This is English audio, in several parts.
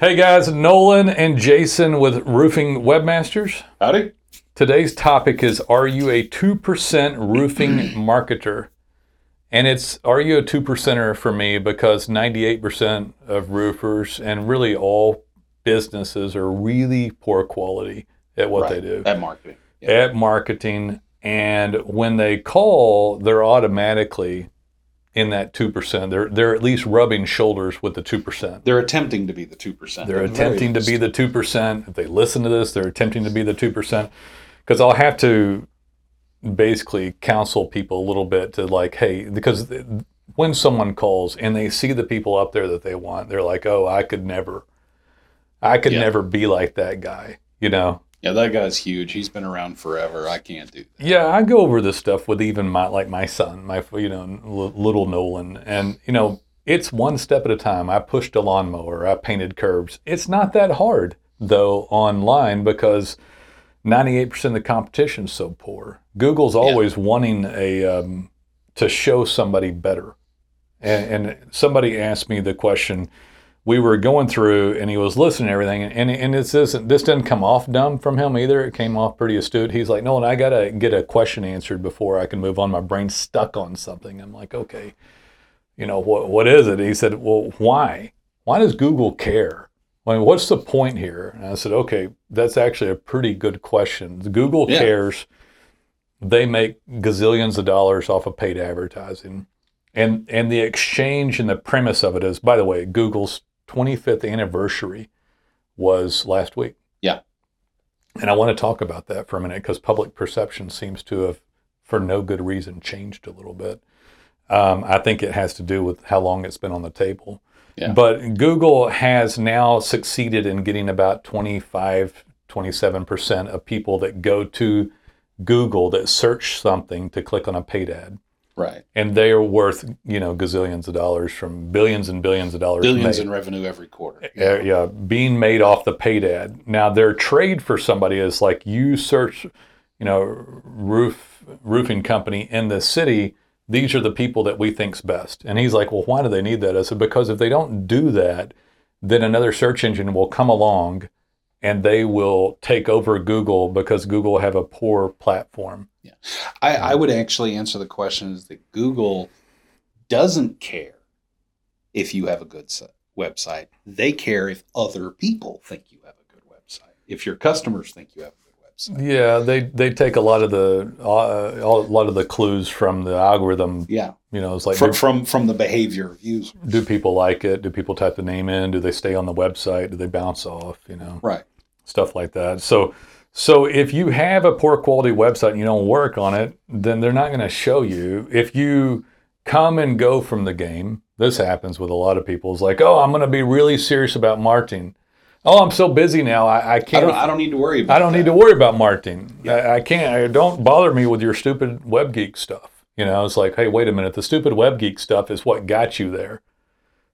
Hey guys, Nolen and Jason with Roofing Webmasters. Howdy. Today's topic is Are you a 2% roofing marketer? And it's Are you a 2 percenter for me because 98% of roofers and really all businesses are really poor quality at what they do, At marketing. Yeah. at marketing. And when they call, they're automatically in that 2%. They're, they're at least rubbing shoulders with the 2%. They're attempting to be the 2%. They're at the attempting to be the 2%. If they listen to this, they're attempting to be the 2%. Because I'll have to basically counsel people a little bit to like, hey, because th- when someone calls and they see the people up there that they want, they're like, oh, I could never, I could Yeah. never be like that guy, you know? Yeah, that guy's huge. He's been around forever. I can't do that. Yeah, I go over this stuff with even my like my son, my you know little Nolan, and you know it's one step at a time. I pushed a lawnmower, I painted curbs. It's not that hard though online because ninety eight percent of the competition is so poor. Google's always wanting a um, to show somebody better, and, and somebody asked me the question. We were going through, and he was listening to everything, and and this this didn't come off dumb from him either. It came off pretty astute. He's like, "No, and I gotta get a question answered before I can move on. My brain's stuck on something." I'm like, "Okay, you know what? What is it?" He said, "Well, why? Why does Google care? I mean, what's the point here?" And I said, "Okay, that's actually a pretty good question. Google Yeah. cares. They make gazillions of dollars off of paid advertising." And and the exchange and the premise of it is, by the way, Google's 25th anniversary was last week. Yeah. And I want to talk about that for a minute because public perception seems to have, for no good reason, changed a little bit. Um, I think it has to do with how long it's been on the table. Yeah. But Google has now succeeded in getting about 25, 27% of people that go to Google that search something to click on a paid ad Right. and they are worth you know gazillions of dollars from billions and billions of dollars Billions made. in revenue every quarter. yeah, yeah, being made off the paid ad. Now their trade for somebody is like you search, you know, roof roofing company in the city. These are the people that we think's best. And he's like, well, why do they need that? I said because if they don't do that, then another search engine will come along, and they will take over Google because Google have a poor platform. I, I um, would actually answer the question is that Google doesn't care if you have a good website. They care if other people think you have a good website. If your customers think you have website. Yeah, they they take a lot of the uh, a lot of the clues from the algorithm. Yeah. You know, it's like From do, from from the behavior of users. do people like it? Do people type the name in? Do they stay on the website? Do they bounce off? You know, Right. stuff like that. So so if you have a poor quality website and you don't work on it, then they're not going to show you. If you come and go from the game, this happens with a lot of people. It's like, oh, I'm going to be really serious about marketing. Oh, I'm so busy now. I, I I can't. don't I don't need to worry about I don't need to worry about marketing. I, I can't. I, don't bother me with your stupid web geek stuff. You know, it's like, hey, wait a minute. The stupid web geek stuff is what got you there.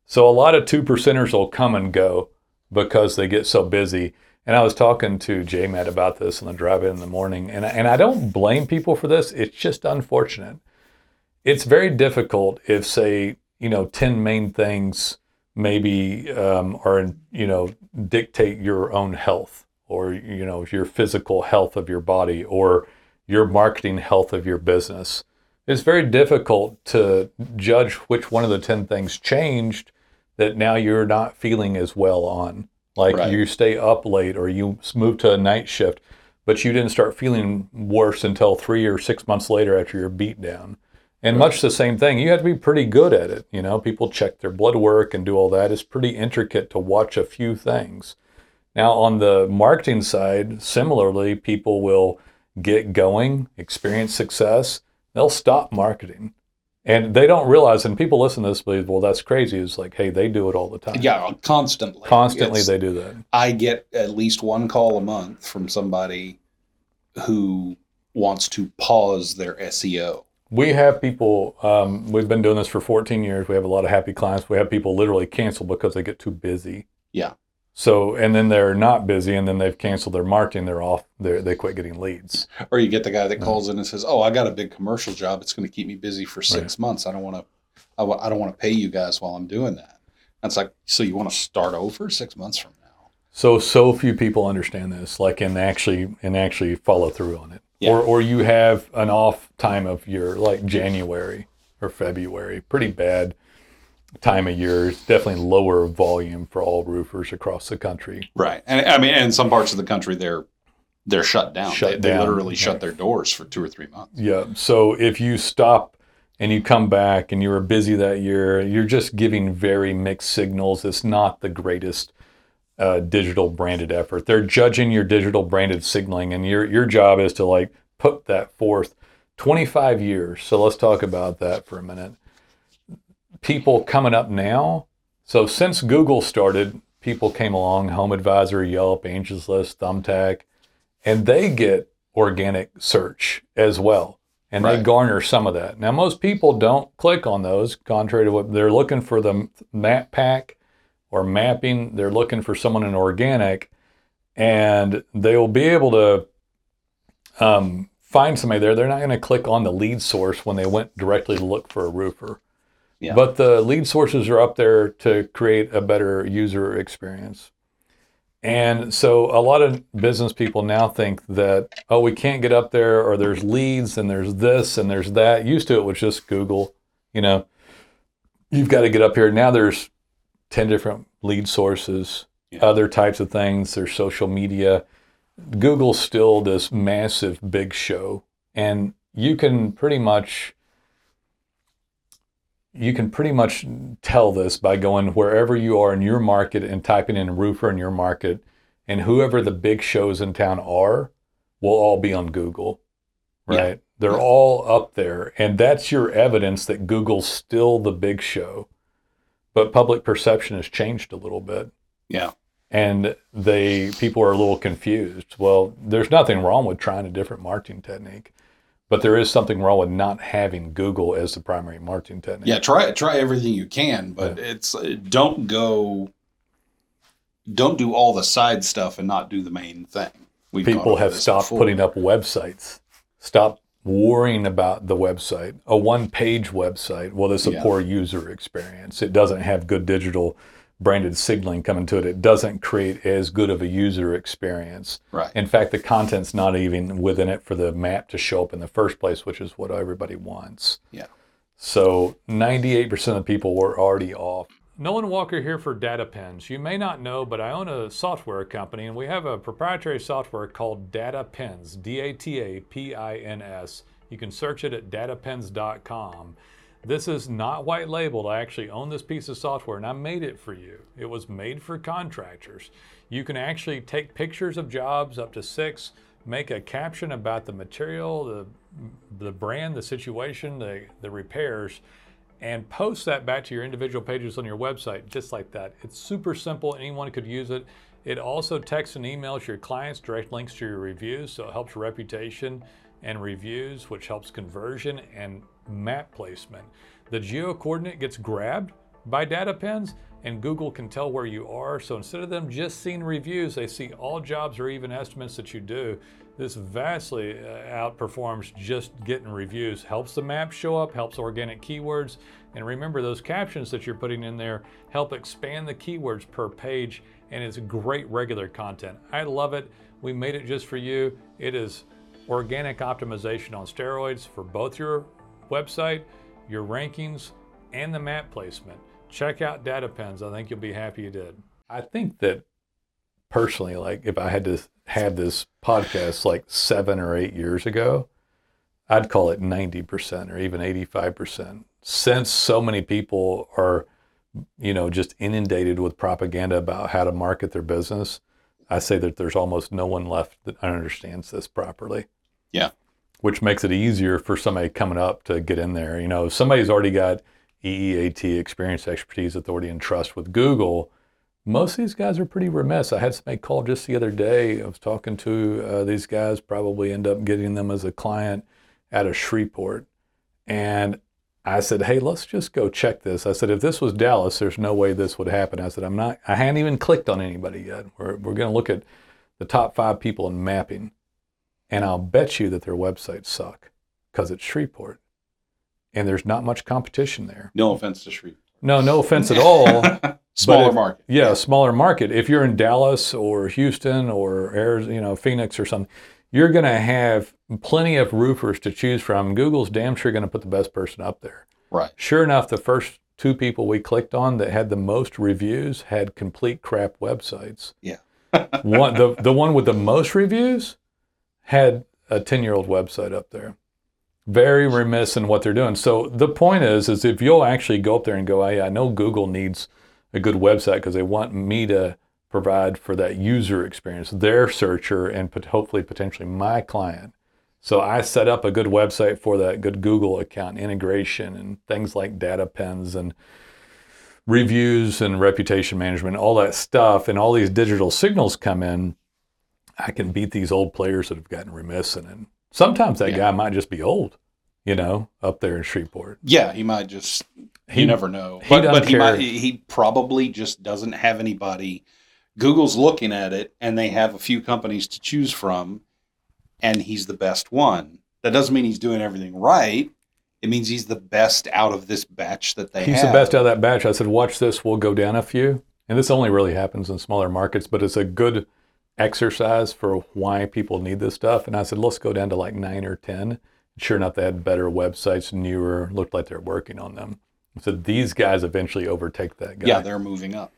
So a lot of two percenters will come and go because they get so busy. And I was talking to J Matt about this on the drive in in the morning, and and I don't blame people for this. It's just unfortunate. It's very difficult if, say, you know, ten main things maybe um, are you know dictate your own health or you know your physical health of your body or your marketing health of your business. It's very difficult to judge which one of the 10 things changed that now you're not feeling as well on. Like Right. you stay up late or you move to a night shift but you didn't start feeling worse until three or six months later after your beat down and much the same thing. You have to be pretty good at it. You know, people check their blood work and do all that. It's pretty intricate to watch a few things. Now, on the marketing side, similarly, people will get going, experience success, they'll stop marketing. And they don't realize, and people listen to this believe, well, that's crazy. It's like, hey, they do it all the time. Yeah, constantly. Constantly, It's- they do that. I get at least one call a month from somebody who wants to pause their SEO. We have people, um, we've been doing this for 14 years. We have a lot of happy clients. We have people literally cancel because they get too busy. Yeah. So, and then they're not busy and then they've canceled their marketing. They're off, they they quit getting leads. Or you get the guy that calls in and says, "Oh, I got a big commercial job. It's going to keep me busy for six months. I don't want to I w- I don't want to pay you guys while I'm doing that. And it's like, so you want to start over six months from now? So so few people understand this, like and actually and actually follow through on it. Yeah. Or or you have an off time of year like January or February, pretty bad time of year. It's definitely lower volume for all roofers across the country. Right. And I mean, in some parts of the country, they're they're shut down. Shut they, they down, literally right. shut their doors for two or three months. Yeah. So if you stop and you come back and you were busy that year, you're just giving very mixed signals. It's not the greatest uh, digital branded effort. They're judging your digital branded signaling, and your your job is to like put that forth. 25 years. So let's talk about that for a minute. People coming up now. So since Google started, people came along, Home Advisor, Yelp, Angie's List, Thumbtack, and they get organic search as well. And they garner some of that. Now, most people don't click on those, contrary to what they're looking for the map pack or mapping. They're looking for someone in organic, and they will be able to um, find somebody there. They're not going to click on the lead source when they went directly to look for a roofer. Yeah. But the lead sources are up there to create a better user experience. And so a lot of business people now think that, oh, we can't get up there, or there's leads and there's this and there's that. Used to it was just Google, you know, you've got to get up here. Now there's 10 different lead sources, Yeah. other types of things, there's social media. Google's still this massive big show, and you can pretty much you can pretty much tell this by going wherever you are in your market and typing in roofer in your market, and whoever the big shows in town are will all be on Google, Yeah. right? They're Yeah. all up there, and that's your evidence that Google's still the big show. But public perception has changed a little bit Yeah. and they people are a little confused. Well, there's nothing wrong with trying a different marketing technique, but there is something wrong with not having Google as the primary marketing technique. Yeah. Try try everything you can, but it's uh, don't go. Don't do all the side stuff and not do the main thing. We've people have stopped before. putting up websites. Stop worrying about the website. A one-page website, well, it's a Yeah. poor user experience. It doesn't have good digital branded signaling coming to it. It doesn't create as good of a user experience. Right. In fact, the content's not even within it for the map to show up in the first place, which is what everybody wants. Yeah. So 98% of people were already off. Nolen Walker here for Data Pins. You may not know, but I own a software company and we have a proprietary software called Data Pins, D A T A P I N S. You can search it at datapins.com. This is not white labeled. I actually own this piece of software and I made it for you. It was made for contractors. You can actually take pictures of jobs up to six, make a caption about the material, the, the brand, the situation, the, the repairs, and post that back to your individual pages on your website just like that. It's super simple. Anyone could use it. It also texts and emails your clients direct links to your reviews, so it helps reputation and reviews, which helps conversion and map placement. The geo coordinate gets grabbed by data pins and Google can tell where you are. So instead of them just seeing reviews, they see all jobs or even estimates that you do. This vastly uh, outperforms just getting reviews. Helps the map show up, helps organic keywords. And remember, those captions that you're putting in there help expand the keywords per page. And it's great regular content. I love it. We made it just for you. It is organic optimization on steroids for both your website, your rankings, and the map placement. Check out Data Pins. I think you'll be happy you did. I think that personally, like if I had to have this podcast like seven or eight years ago, I'd call it 90% or even 85%. Since so many people are, you know, just inundated with propaganda about how to market their business, I say that there's almost no one left that understands this properly. Yeah. Which makes it easier for somebody coming up to get in there. You know, if somebody's already got EEAT, experience, expertise, authority, and trust with Google, most of these guys are pretty remiss. I had somebody call just the other day. I was talking to uh, these guys, probably end up getting them as a client out of Shreveport. And I said, hey, let's just go check this. I said, if this was Dallas, there's no way this would happen. I said, I'm not, I hadn't even clicked on anybody yet. We're, we're going to look at the top five people in mapping. And I'll bet you that their websites suck because it's Shreveport. And there's not much competition there. No offense to Shreveport. No, no offense at all. Smaller if- market. Yeah, smaller market. If you're in Dallas or Houston or Arizona, you know, Phoenix or something, you're going to have plenty of roofers to choose from. Google's damn sure going to put the best person up there. Right. Sure enough, the first two people we clicked on that had the most reviews had complete crap websites. Yeah. one the the one with the most reviews had a 10-year-old website up there. Very remiss in what they're doing. So the point is is if you'll actually go up there and go, "Hey, I know Google needs a good website because they want me to provide for that user experience, their searcher and pot- hopefully potentially my client." So I set up a good website for that good Google account integration and things like data pins and reviews and reputation management, all that stuff, and all these digital signals come in. I can beat these old players that have gotten remiss in it. Sometimes that Yeah. guy might just be old, you know, up there in Shreveport. Yeah, he might just. He- you never know. he But, but he might. He probably just doesn't have anybody. Google's looking at it, and they have a few companies to choose from, and he's the best one. That doesn't mean he's doing everything right. It means he's the best out of this batch that they He's have. the best out of that batch. I said, watch this. We'll go down a few. And this only really happens in smaller markets, but it's a good exercise for why people need this stuff. And I said, let's go down to like nine or 10. Sure enough, they had better websites, newer, looked like they're working on them. So these guys eventually overtake that guy. Yeah, they're moving up.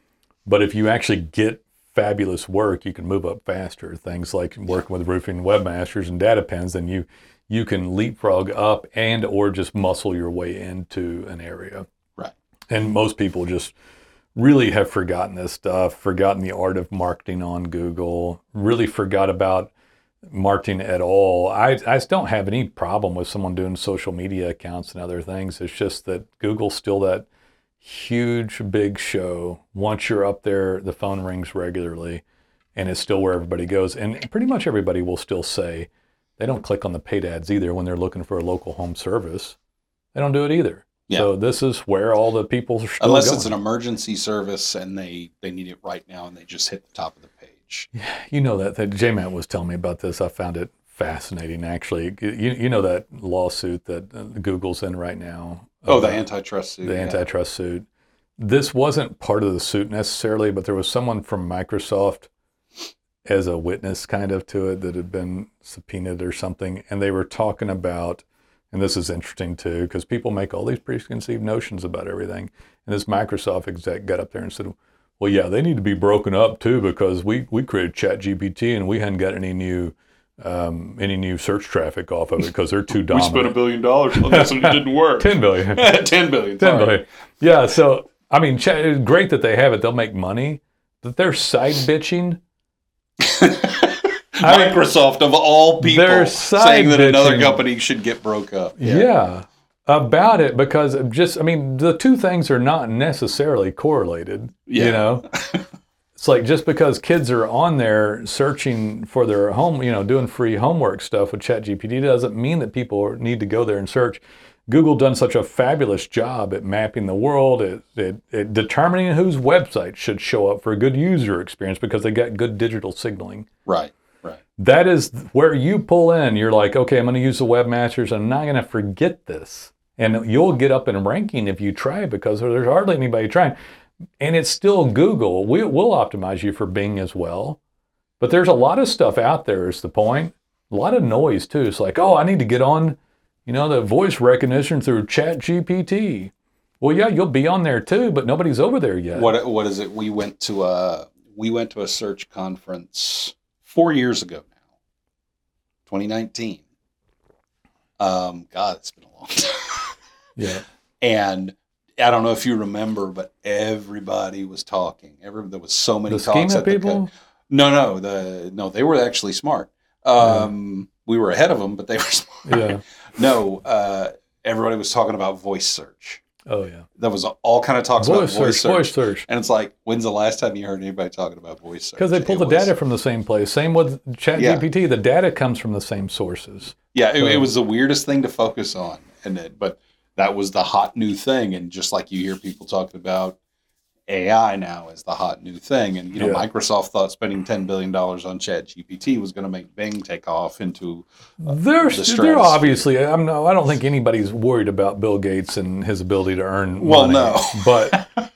But if you actually get fabulous work, you can move up faster. Things like working with roofing webmasters and data pins, then you you can leapfrog up and or just muscle your way into an area. Right. And most people just really have forgotten this stuff, forgotten the art of marketing on Google, really forgot about marketing at all. I, I don't have any problem with someone doing social media accounts and other things. It's just that Google's still that huge, big show. Once you're up there, the phone rings regularly and it's still where everybody goes. And pretty much everybody will still say they don't click on the paid ads either when they're looking for a local home service. They don't do it either. Yeah. So this is where all the people are Unless going. it's an emergency service and they they need it right now, and they just hit the top of the page. You know that that J-Matt was telling me about this. I found it fascinating, actually. You, you know that lawsuit that uh, Google's in right now. Oh, the antitrust suit. the yeah. antitrust suit. This wasn't part of the suit necessarily, but there was someone from Microsoft as a witness, kind of to it, that had been subpoenaed or something, and they were talking about. And this is interesting too, because people make all these preconceived notions about everything. And this Microsoft exec got up there and said, well, yeah, they need to be broken up too because we, we created ChatGPT and we hadn't got any new um, any new search traffic off of it because they're too dominant. We spent a billion dollars on this and it didn't work. Ten billion. 10 billion. 10 sorry. Yeah, so I mean, it's great that they have it. They'll make money. That they're side bitching. Microsoft of all people saying that another company should get broke up. yeah. about it because just I mean the two things are not necessarily correlated. Yeah. You know, it's like just because kids are on there searching for their home, you know, doing free homework stuff with ChatGPT doesn't mean that people need to go there and search. Google done such a fabulous job at mapping the world, at, at, at determining whose website should show up for a good user experience because they got good digital signaling. Right. That is where you pull in. You're like, okay, I'm going to use the webmasters. I'm not going to forget this. And you'll get up in ranking if you try because there's hardly anybody trying. And it's still Google. We, we'll optimize you for Bing as well. But there's a lot of stuff out there, is the point. A lot of noise, too. It's like, oh, I need to get on, you know, the voice recognition through Chat GPT. Well, yeah, you'll be on there too, but nobody's over there yet. What what is it? We went to a we went to a search conference four years ago now, 2019. Um, God, it's been a long time. Yeah. and I don't know if you remember, but everybody was talking. Every there was so many The talks schema the co- people? no, no, the no, they were actually smart. Um, We were ahead of them, but they were smart. Yeah. No, uh, everybody was talking about voice search. Oh, yeah. that was all kind of talks Voice about search, voice search. and it's like, when's the last time you heard anybody talking about voice search? Because they pull It the was- data from the same place. Same with ChatGPT. The data comes from the same sources. Yeah, it, it was the weirdest thing to focus on, and it, but that was the hot new thing. And just like you hear people talking about AI now is the hot new thing, and you know Yeah. Microsoft thought spending ten billion dollars on Chat GPT was going to make Bing take off into uh, They're, the they're obviously. I'm no. I don't think anybody's worried about Bill Gates and his ability to earn Well, money. no. but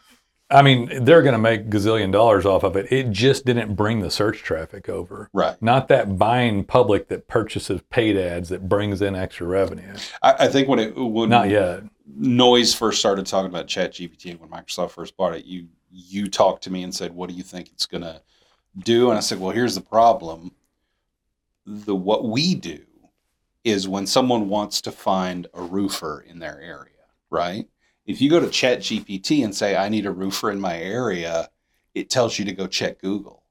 I mean, they're going to make gazillion dollars off of it. It just didn't bring the search traffic over. right. Not that buying public that purchases paid ads that brings in extra revenue. I, I think when it when Not yet. Noise first started talking about Chat GPT when Microsoft first bought it, you you talked to me and said, "What do you think it's going to do?" And I said, "Well, here's the problem. The what we do is when someone wants to find a roofer in their area, right? If you go to Chat GPT and say, "I need a roofer in my area," it tells you to go check Google.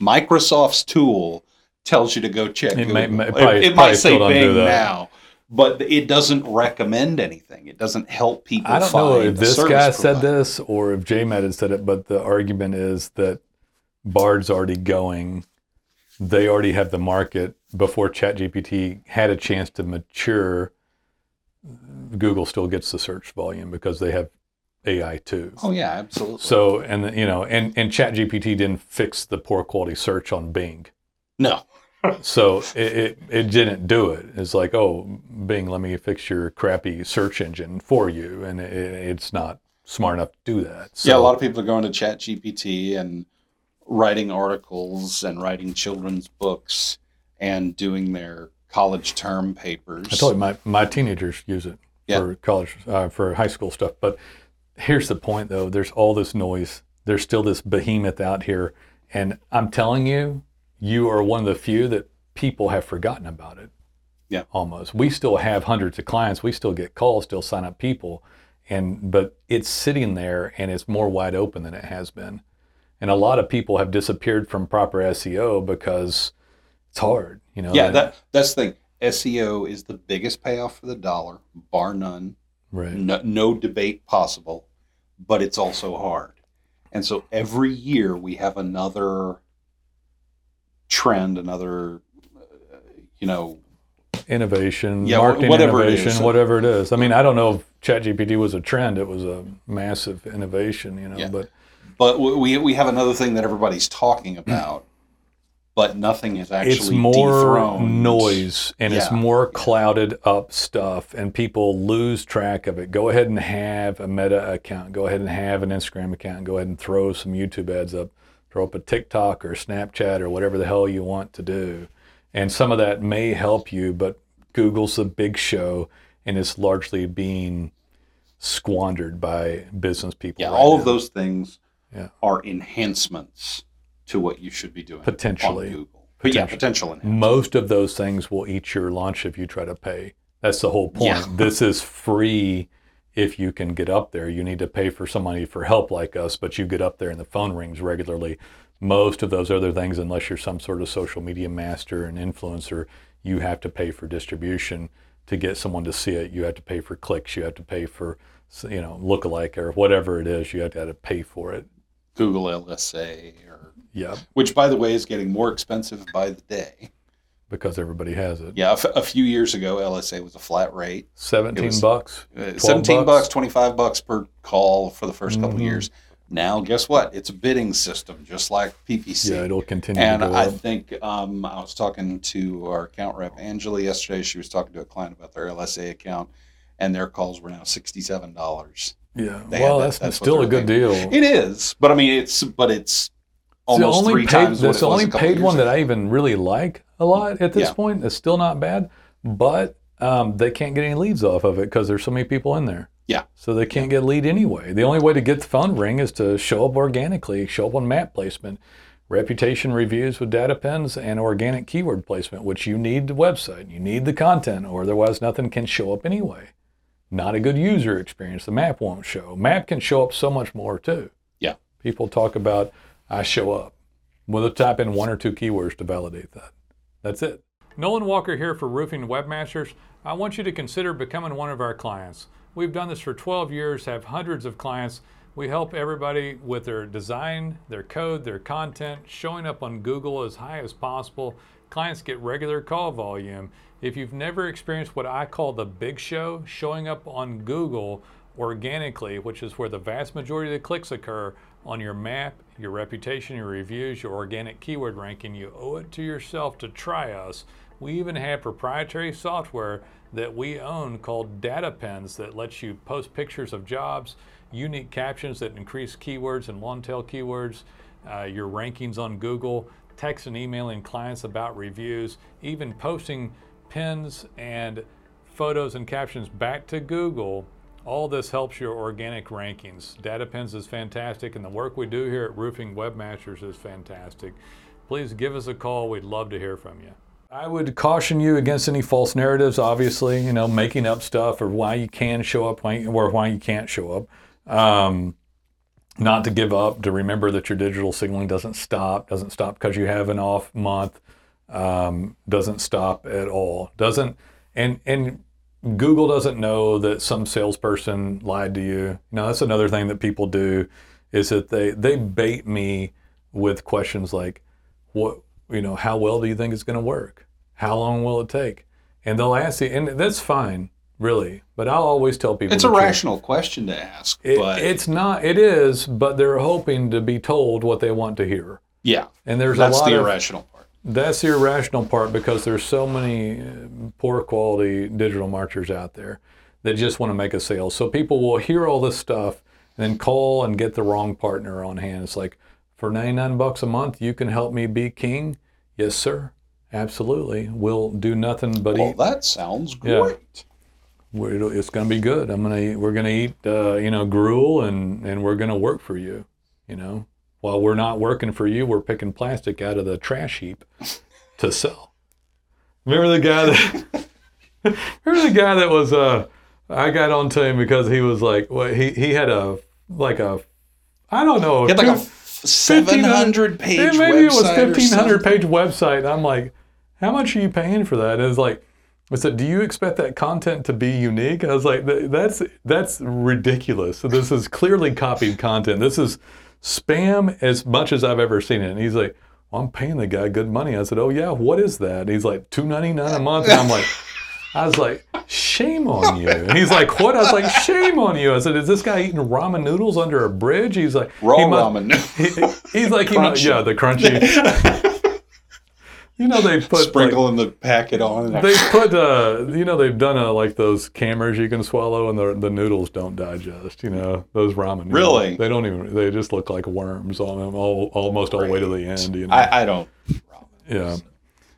Microsoft's tool tells you to go check It Google. may- may- It- probably- it, might say still don't do Bing now, but it doesn't recommend anything. It doesn't help people. I don't know if this guy said this or if JMAT had said it, but the argument is that Bard's already going. They already have the market before ChatGPT had a chance to mature. Google still gets the search volume because they have AI too. Oh yeah, absolutely. So and you know and and ChatGPT didn't fix the poor quality search on Bing. no, So it, it, it didn't do it. It's like, oh, Bing, let me fix your crappy search engine for you, and it, it's not smart enough to do that. So, yeah, a lot of people are going to Chat GPT and writing articles and writing children's books and doing their college term papers. I told you my, my teenagers use it Yeah. for college, uh, for high school stuff. But here's the point, though. There's all this noise. There's still this behemoth out here, and I'm telling you, you are one of the few that people have forgotten about it. Yeah. almost. We still have hundreds of clients. We still get calls, still sign up people, and but it's sitting there and it's more wide open than it has been. And a lot of people have disappeared from proper SEO because it's hard. You know. yeah, that that's the thing. SEO is the biggest payoff for the dollar, bar none. right. no, no debate possible, but it's also hard. And so every year we have another trend, another, you know, innovation, Yeah, marketing whatever innovation, is. whatever it is. I mean, I don't know if ChatGPT was a trend; it was a massive innovation, you know. Yeah. But but we, we have another thing that everybody's talking about, but nothing has actually it's more dethroned. noise and it's more clouded up stuff, and people lose track of it. Go ahead and have a Meta account. Go ahead and have an Instagram account. Go ahead and throw some YouTube ads up. Throw up a TikTok or Snapchat or whatever the hell you want to do. And some of that may help you, but Google's a big show and it's largely being squandered by business people. Yeah, right all now. of those things Yeah. are enhancements to what you should be doing Potentially. on Google. But yeah, potential enhancements. Most of those things will eat your lunch if you try to pay. That's the whole point. Yeah. this is free if you can get up there. You need to pay for somebody for help like us, but you get up there and the phone rings regularly. Most of those other things, unless you're some sort of social media master and influencer, you have to pay for distribution to get someone to see it. You have to pay for clicks. You have to pay for, you know, lookalike or whatever it is. You have to, have to pay for it. Google LSA, or Yeah, which by the way is getting more expensive by the day. Because everybody has it. Yeah, a, f- a few years ago, LSA was a flat rate. Seventeen was- bucks. Uh, 17 bucks? bucks, 25 bucks per call for the 1st couple Mhm. years. Now, guess what? It's a bidding system, just like PPC. Yeah, it'll continue and I up. think um, I was talking to our account rep, Angela, yesterday. She was talking to a client about their LSA account, and their calls were now $67. Yeah. They Well, that- that's, that's still a good deal. It is, but I mean, it's but it's It's the almost only three paid, times That's the only couple paid one that. I even really like a lot at this Yeah. point. It's still not bad, but um, they can't get any leads off of it because there's so many people in there. Yeah. So they can't get a lead anyway. The only way to get the phone ring is to show up organically, show up on map placement, reputation reviews with data pins, and organic keyword placement, which you need the website, you need the content, or otherwise nothing can show up anyway. Not a good user experience. The map won't show. Map can show up so much more too. Yeah. People talk about I show up. We'll type in one or two keywords to validate that. That's it. Nolen Walker here for Roofing Webmasters. I want you to consider becoming one of our clients. We've done this for 12 years, have hundreds of clients. We help everybody with their design, their code, their content, showing up on Google as high as possible. Clients get regular call volume. If you've never experienced what I call the big show, showing up on Google organically, which is where the vast majority of the clicks occur on your map, your reputation, your reviews, your organic keyword ranking, you owe it to yourself to try us. We even have proprietary software that we own called Data Pins that lets you post pictures of jobs, unique captions that increase keywords and long tail keywords, uh, your rankings on Google, text and emailing clients about reviews, even posting pins and photos and captions back to Google. All this helps your organic rankings. Data Pins is fantastic, and the work we do here at Roofing Webmasters is fantastic. Please give us a call. We'd love to hear from you. I would caution you against any false narratives, obviously, you know, making up stuff or why you can show up or why you can't show up. Um, not to give up, to remember that your digital signaling doesn't stop, doesn't stop because you have an off month, um, doesn't stop at all. Doesn't, and, and Google doesn't know that some salesperson lied to you. Now, that's another thing that people do is that they, they bait me with questions like, what, you know, how well do you think it's going to work? How long will it take? And they'll ask you, and that's fine, really. But I'll always tell people It's a truth. rational question to ask, It, but it's not. It is, but they're hoping to be told what they want to hear. yeah, And there's that's a lot the of irrational part. That's the irrational part because there's so many uh, poor quality digital marketers out there that just want to make a sale. So people will hear all this stuff and then call and get the wrong partner on hand. It's like for 99 bucks a month, you can help me be king. Yes, sir. Absolutely. We'll do nothing but Well, eat. that sounds great. Yeah. We're, it's going to be good. I'm going to we're going to eat uh, you know gruel and and we're going to work for you. You know, while we're not working for you, we're picking plastic out of the trash heap to sell. Remember the guy that remember the guy that was uh I got onto him because he was like well he he had a like a I don't know He had like a two- 700 page yeah, maybe it was fifteen hundred page website. And I'm like, how much are you paying for that? And it's like, I said, do you expect that content to be unique? I was like, that's that's ridiculous. This is clearly copied content. This is spam as much as I've ever seen it. And he's like, well, I'm paying the guy good money. I said, oh yeah, what is that? And he's like, two ninety nine a month. And I'm like. I was like, shame on you. And he's like, what? I was like, shame on you. I said, is this guy eating ramen noodles under a bridge? He's like, Raw he ramen. he, he's like, he must, yeah, the crunchy. you know, they put like, Sprinkling the packet on. they put uh, you know, they've done uh, like those cameras you can swallow, and the the noodles don't digest. You know, those ramen. Noodles. Really? They don't even. They just look like worms on them, all almost all the way to the end. You know. I, I don't. yeah.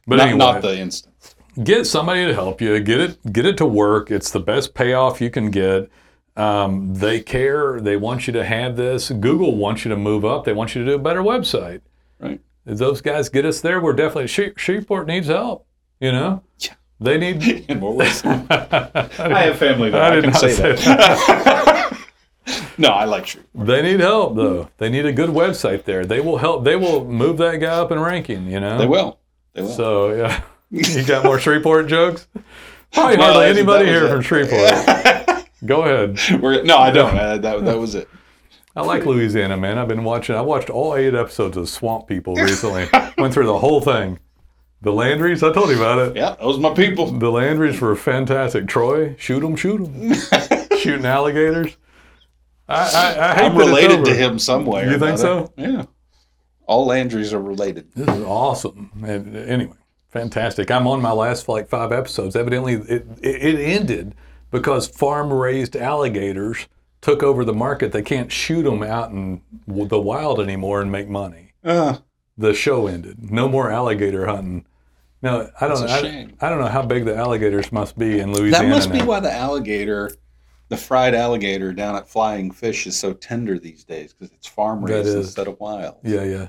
But Not, anyway, not the instant. get somebody to help you get it get it to work it's the best payoff you can get um, they care they want you to have this google wants you to move up they want you to do a better website Right. If those guys get us there we're definitely She- shreveport needs help you know Yeah. they need In more ways. I I have family that I, did can say say that. no, I like Shreveport. they need help though they need a good website there they will help they will move that guy up in ranking you know They will. They will. so yeah you got more shreveport jokes probably No, hardly that- anybody here it. from shreveport go ahead We're, no, I don't. Uh, that, that was it. I like Louisiana, man. I've been watching. I watched all eight episodes of Swamp People recently. Went through the whole thing. The Landrys, I told you about it. Yeah, those my people. The Landrys were fantastic. Troy, shoot 'em, shoot 'em. Shooting alligators. I, I, I hate it's related to him somewhere. You think so? Yeah. All Landrys are related. This is awesome. And anyway, fantastic. I'm on my last like five episodes. Evidently, it, it, it ended because farm raised alligators took over the market. They can't shoot them out in the wild anymore and make money. Uh, the show ended. No more alligator hunting. Now I don't. A I. I don't know how big the alligators must be in Louisiana. that must be now. why the alligator, the fried alligator down at Flying Fish is so tender these days because it's farm raised is. instead of wild. Yeah, yeah.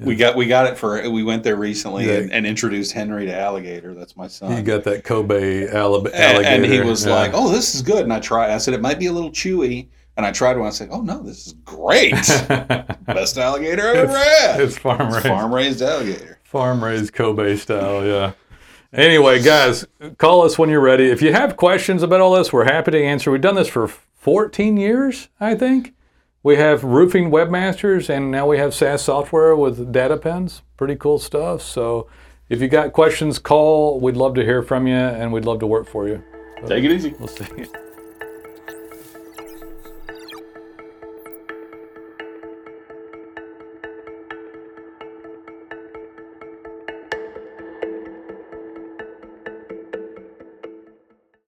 We got we got it for we went there recently Yeah. and, and introduced Henry to alligator. That's my son. You got that Kobe alli- and, alligator. and he was yeah. like, "Oh, this is good." And I tried. I said, "It might be a little chewy." And I tried one. I said, "Oh no, this is great! Best alligator I've ever had." it's farm raised. farm raised alligator. Farm raised Kobe style, yeah. Anyway, guys, call us when you're ready. If you have questions about all this, we're happy to answer. We've done this for 14 years, I think. We have roofing webmasters, and now we have SaaS software with data pins. Pretty cool stuff. So if you got questions, call. We'd love to hear from you, and we'd love to work for you. Take it easy. We'll see you.